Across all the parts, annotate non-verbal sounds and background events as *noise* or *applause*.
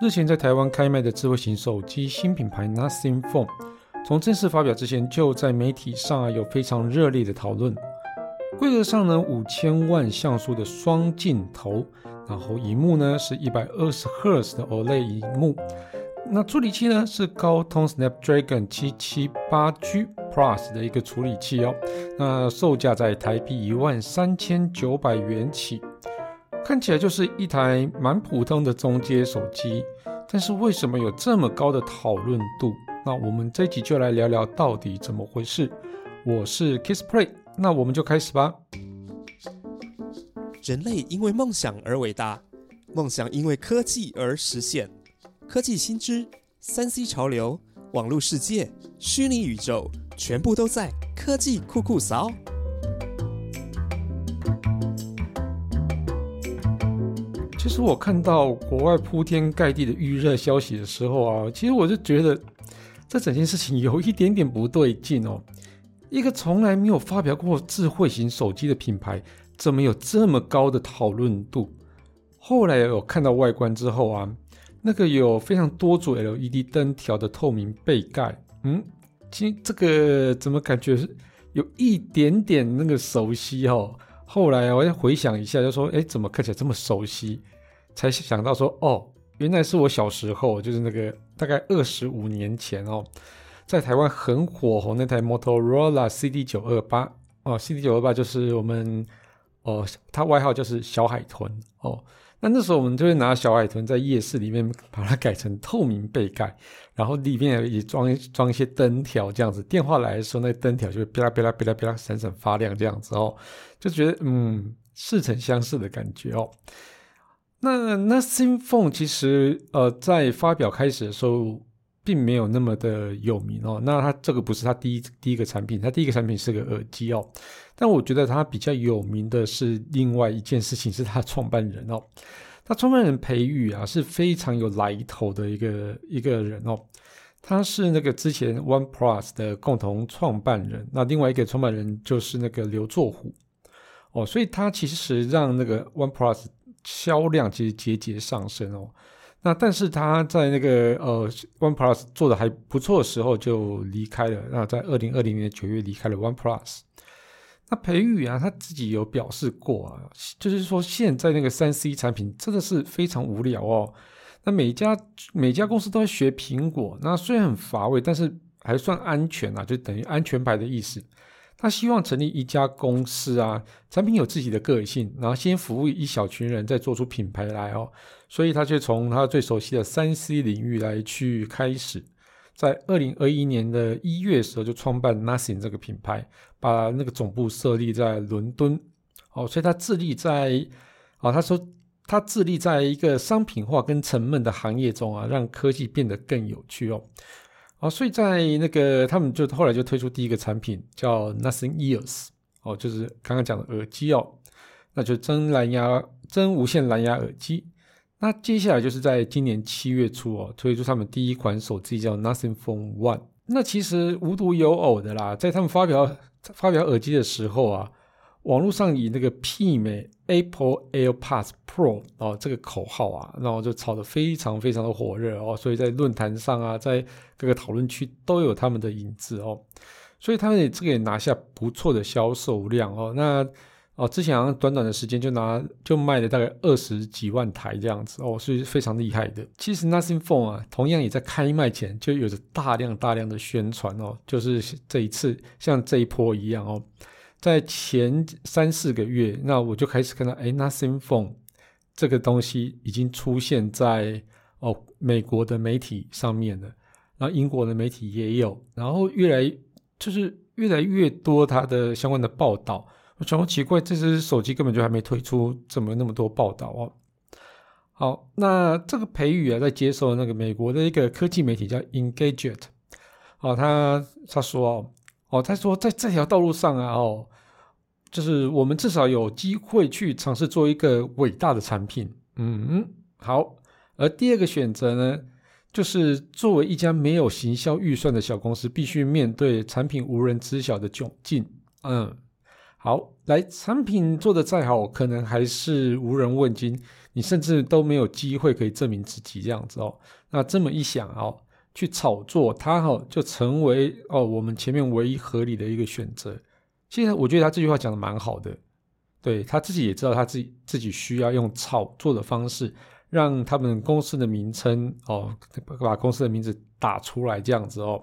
日前在台湾开卖的智慧型手机新品牌 Nothing Phone，从正式发表之前就在媒体上啊有非常热烈的讨论。规格上呢，五千万像素的双镜头，然后荧幕呢是一百二十赫兹的 OLED 荧幕。那处理器呢是高通 Snapdragon 七七八 G Plus 的一个处理器哦。那售价在台币一万三千九百元起，看起来就是一台蛮普通的中阶手机。但是为什么有这么高的讨论度？那我们这集就来聊聊到底怎么回事。我是 Kissplay，那我们就开始吧。人类因为梦想而伟大，梦想因为科技而实现。科技新知、三 C 潮流、网络世界、虚拟宇宙，全部都在科技酷酷扫。其实我看到国外铺天盖地的预热消息的时候啊，其实我就觉得这整件事情有一点点不对劲哦。一个从来没有发表过智慧型手机的品牌，怎么有这么高的讨论度？后来我看到外观之后啊。那个有非常多组 LED 灯条的透明背盖，嗯，其实这个怎么感觉是有一点点那个熟悉哦？后来我要回想一下，就说，哎，怎么看起来这么熟悉？才想到说，哦，原来是我小时候，就是那个大概二十五年前哦，在台湾很火红那台 moto ra CD 九二八哦，CD 九二八就是我们哦，它外号就是小海豚哦。那那时候我们就会拿小海豚在夜市里面把它改成透明背盖，然后里面也装装一些灯条，这样子电话来的时候，那灯条就会哔啦哔啦哔啦哔啦闪闪发亮，这样子哦，就觉得嗯似曾相识的感觉哦。那那 SIM phone 其实呃在发表开始的时候并没有那么的有名哦。那它这个不是它第一第一个产品，它第一个产品是个耳机哦。但我觉得他比较有名的是另外一件事情，是他创办人哦。他创办人裴宇啊，是非常有来头的一个一个人哦。他是那个之前 OnePlus 的共同创办人，那另外一个创办人就是那个刘作虎哦。所以他其实让那个 OnePlus 销量其实节节上升哦。那但是他在那个呃 OnePlus 做的还不错的时候就离开了。那在二零二零年九月离开了 OnePlus。那裴宇啊，他自己有表示过啊，就是说现在那个三 C 产品真的是非常无聊哦。那每家每家公司都在学苹果，那虽然很乏味，但是还算安全啊，就等于安全牌的意思。他希望成立一家公司啊，产品有自己的个性，然后先服务一小群人，再做出品牌来哦。所以他就从他最熟悉的三 C 领域来去开始。在二零二一年的一月的时候，就创办 Nothing 这个品牌，把那个总部设立在伦敦。哦，所以他致力在，啊，他说他致力在一个商品化跟沉闷的行业中啊，让科技变得更有趣哦。啊，所以在那个他们就后来就推出第一个产品叫 Nothing Ears，哦，就是刚刚讲的耳机哦，那就真蓝牙、真无线蓝牙耳机。那接下来就是在今年七月初哦，推出他们第一款手机叫 Nothing Phone One。那其实无独有偶的啦，在他们发表发表耳机的时候啊，网络上以那个媲美 Apple AirPods Pro 哦这个口号啊，然后就炒得非常非常的火热哦，所以在论坛上啊，在各个讨论区都有他们的影子哦，所以他们也这个也拿下不错的销售量哦。那哦，之前短短的时间就拿就卖了大概二十几万台这样子哦，是非常厉害的。其实 Nothing Phone 啊，同样也在开卖前就有着大量大量的宣传哦，就是这一次像这一波一样哦，在前三四个月，那我就开始看到，哎，Nothing Phone 这个东西已经出现在哦美国的媒体上面了，然后英国的媒体也有，然后越来就是越来越多它的相关的报道。我觉得奇怪，这只手机根本就还没推出，怎么那么多报道哦？好，那这个裴宇啊，在接受那个美国的一个科技媒体叫 Engadget，哦，他他说哦，哦，他说在这条道路上啊，哦，就是我们至少有机会去尝试做一个伟大的产品，嗯，好。而第二个选择呢，就是作为一家没有行销预算的小公司，必须面对产品无人知晓的窘境，嗯。好，来产品做的再好，可能还是无人问津，你甚至都没有机会可以证明自己这样子哦。那这么一想哦，去炒作它哈，就成为哦我们前面唯一合理的一个选择。其实我觉得他这句话讲的蛮好的，对他自己也知道他自己自己需要用炒作的方式，让他们公司的名称哦，把公司的名字打出来这样子哦。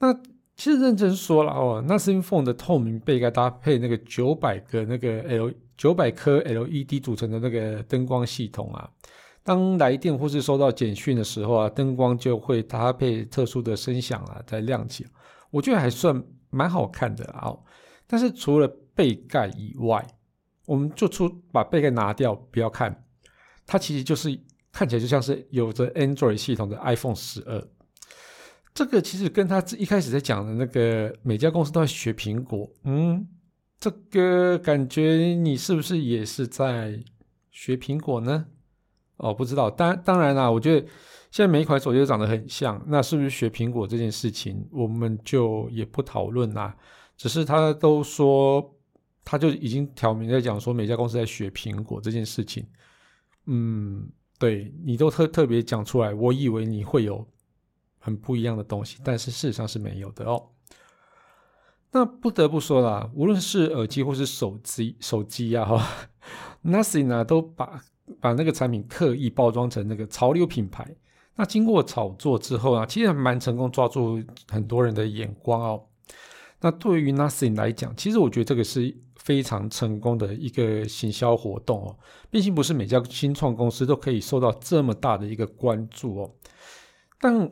那其实认真说了哦，那 s i Phone 的透明背盖搭配那个九百个那个 L 九百颗 LED 组成的那个灯光系统啊，当来电或是收到简讯的时候啊，灯光就会搭配特殊的声响啊在亮起，我觉得还算。蛮好看的啊，但是除了背盖以外，我们就出把背盖拿掉，不要看，它其实就是看起来就像是有着 Android 系统的 iPhone 十二。这个其实跟他一开始在讲的那个每家公司都在学苹果，嗯，这个感觉你是不是也是在学苹果呢？哦，不知道，当当然啦，我觉得。现在每一款手机都长得很像，那是不是学苹果这件事情，我们就也不讨论啦。只是他都说，他就已经挑明在讲说，每家公司在学苹果这件事情。嗯，对你都特特别讲出来，我以为你会有很不一样的东西，但是事实上是没有的哦。那不得不说啦，无论是耳机或是手机，手机啊哈，Nothing 呢都把把那个产品刻意包装成那个潮流品牌。那经过炒作之后啊，其实蛮成功抓住很多人的眼光哦。那对于 Nothing 来讲，其实我觉得这个是非常成功的一个行销活动哦。毕竟不是每家新创公司都可以受到这么大的一个关注哦。但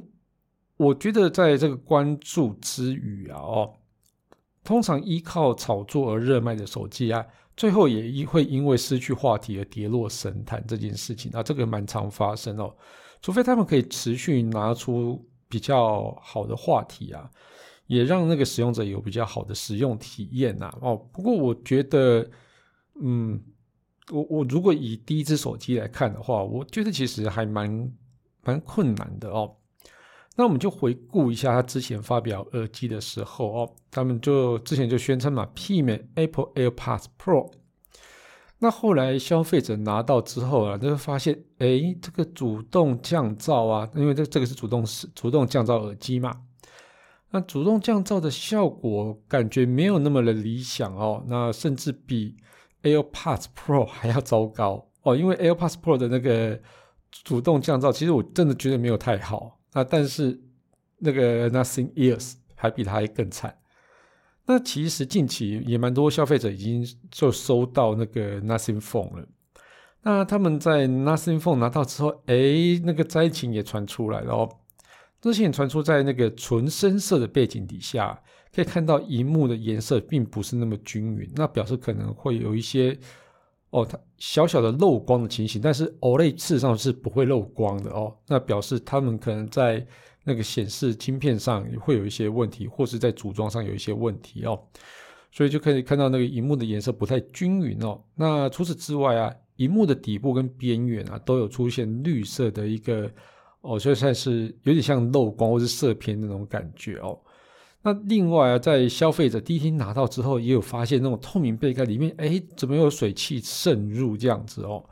我觉得在这个关注之余啊，哦，通常依靠炒作而热卖的手机啊，最后也会因为失去话题而跌落神坛这件事情啊，这个蛮常发生哦。除非他们可以持续拿出比较好的话题啊，也让那个使用者有比较好的使用体验呐。哦，不过我觉得，嗯，我我如果以第一只手机来看的话，我觉得其实还蛮蛮困难的哦。那我们就回顾一下他之前发表耳机的时候哦，他们就之前就宣称嘛，媲美 Apple AirPods Pro。那后来消费者拿到之后啊，就会发现，哎，这个主动降噪啊，因为这这个是主动是主动降噪耳机嘛，那主动降噪的效果感觉没有那么的理想哦，那甚至比 AirPods Pro 还要糟糕哦，因为 AirPods Pro 的那个主动降噪，其实我真的觉得没有太好，那但是那个 Nothing Ears 还比它还更惨。那其实近期也蛮多消费者已经就收到那个 Nothing Phone 了。那他们在 Nothing Phone 拿到之后，哎，那个灾情也传出来了哦。之前传出在那个纯深色的背景底下，可以看到荧幕的颜色并不是那么均匀，那表示可能会有一些哦，它小小的漏光的情形。但是 OLED 事实上是不会漏光的哦，那表示他们可能在。那个显示晶片上会有一些问题，或是在组装上有一些问题哦，所以就可以看到那个荧幕的颜色不太均匀哦。那除此之外啊，荧幕的底部跟边缘啊都有出现绿色的一个哦，所以算是有点像漏光或是色偏那种感觉哦。那另外啊，在消费者第一天拿到之后，也有发现那种透明背盖里面，哎，怎么有水汽渗入这样子哦？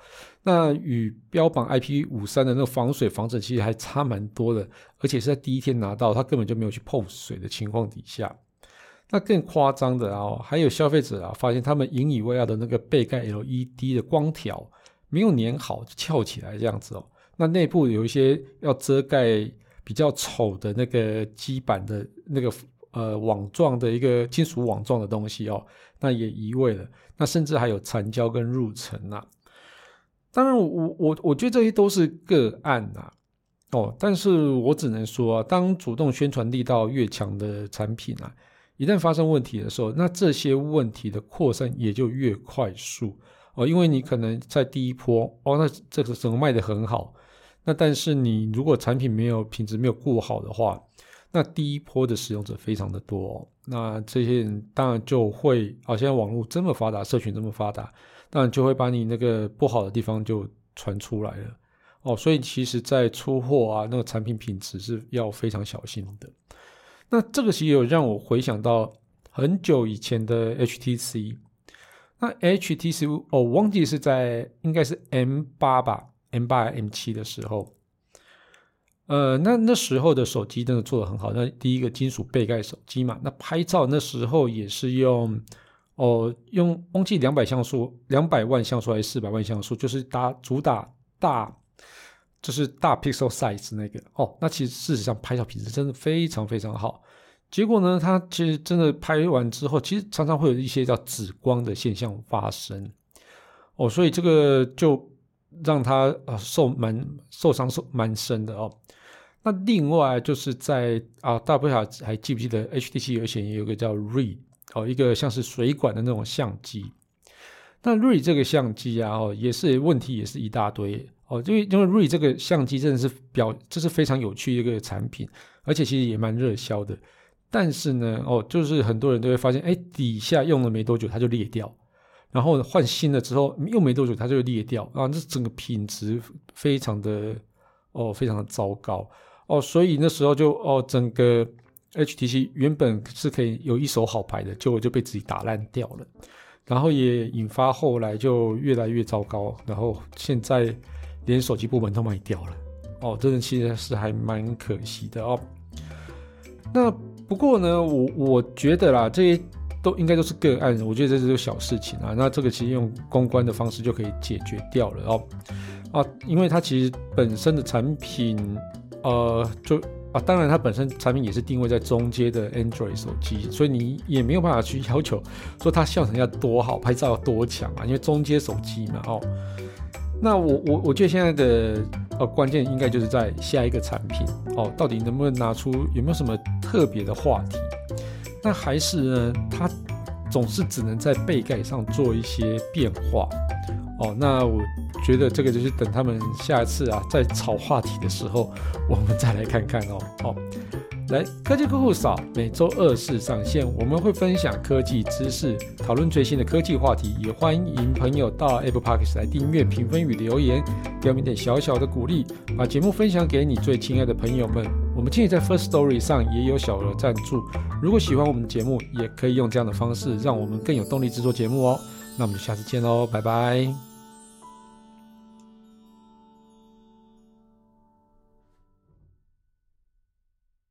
那与标榜 IP 五三的那个防水防尘其实还差蛮多的，而且是在第一天拿到，它根本就没有去碰水的情况底下。那更夸张的哦，还有消费者啊，发现他们引以为傲的那个背盖 LED 的光条没有粘好，翘起来这样子哦。那内部有一些要遮盖比较丑的那个基板的那个呃网状的一个金属网状的东西哦，那也移位了。那甚至还有残胶跟入尘啊。当然，我我我觉得这些都是个案呐，哦，但是我只能说，当主动宣传力道越强的产品啊，一旦发生问题的时候，那这些问题的扩散也就越快速哦，因为你可能在第一波哦，那这个整个卖的很好，那但是你如果产品没有品质没有顾好的话，那第一波的使用者非常的多，那这些人当然就会啊，现在网络这么发达，社群这么发达。当然就会把你那个不好的地方就传出来了哦，所以其实，在出货啊，那个产品品质是要非常小心的。那这个其实有让我回想到很久以前的 HTC。那 HTC 哦，忘记是在应该是 M 八吧，M 八 M 七的时候。呃，那那时候的手机真的做的很好。那第一个金属背盖手机嘛，那拍照那时候也是用哦，用忘记两百像素、两百万像素还是四百万像素，就是打主打大，就是大 pixel size 那个哦。那其实事实上拍照品质真的非常非常好。结果呢，它其实真的拍完之后，其实常常会有一些叫紫光的现象发生哦，所以这个就让它啊受蛮受伤受蛮深的哦。那另外就是在啊，大不晓还记不记得 HTC 以前也有个叫 Re 哦，一个像是水管的那种相机。那 Re 这个相机啊，哦，也是问题也是一大堆哦，因为因为 Re 这个相机真的是表，这是非常有趣一个产品，而且其实也蛮热销的。但是呢，哦，就是很多人都会发现，哎，底下用了没多久它就裂掉，然后换新了之后又没多久它就裂掉啊，这整个品质非常的哦，非常的糟糕。哦，所以那时候就哦，整个 HTC 原本是可以有一手好牌的，结果就被自己打烂掉了，然后也引发后来就越来越糟糕，然后现在连手机部门都卖掉了。哦，真的其实是还蛮可惜的哦。那不过呢，我我觉得啦，这些都应该都是个案，我觉得这是个小事情啊。那这个其实用公关的方式就可以解决掉了哦。啊，因为它其实本身的产品。呃，就啊，当然它本身产品也是定位在中阶的 Android 手机，所以你也没有办法去 *laughs* 要求说它效能要多好，拍照要多强啊，因为中阶手机嘛，哦，那我我我觉得现在的呃关键应该就是在下一个产品哦，到底能不能拿出有没有什么特别的话题？但还是呢，它总是只能在背盖上做一些变化哦，那我。觉得这个就是等他们下一次啊，在炒话题的时候，我们再来看看哦。好，来科技酷酷扫每周二四上线，我们会分享科技知识，讨论最新的科技话题，也欢迎朋友到 Apple Park 来订阅、评分与留言，给我们点小小的鼓励，把节目分享给你最亲爱的朋友们。我们建议在 First Story 上也有小额赞助，如果喜欢我们的节目，也可以用这样的方式，让我们更有动力制作节目哦。那我们就下次见喽，拜拜。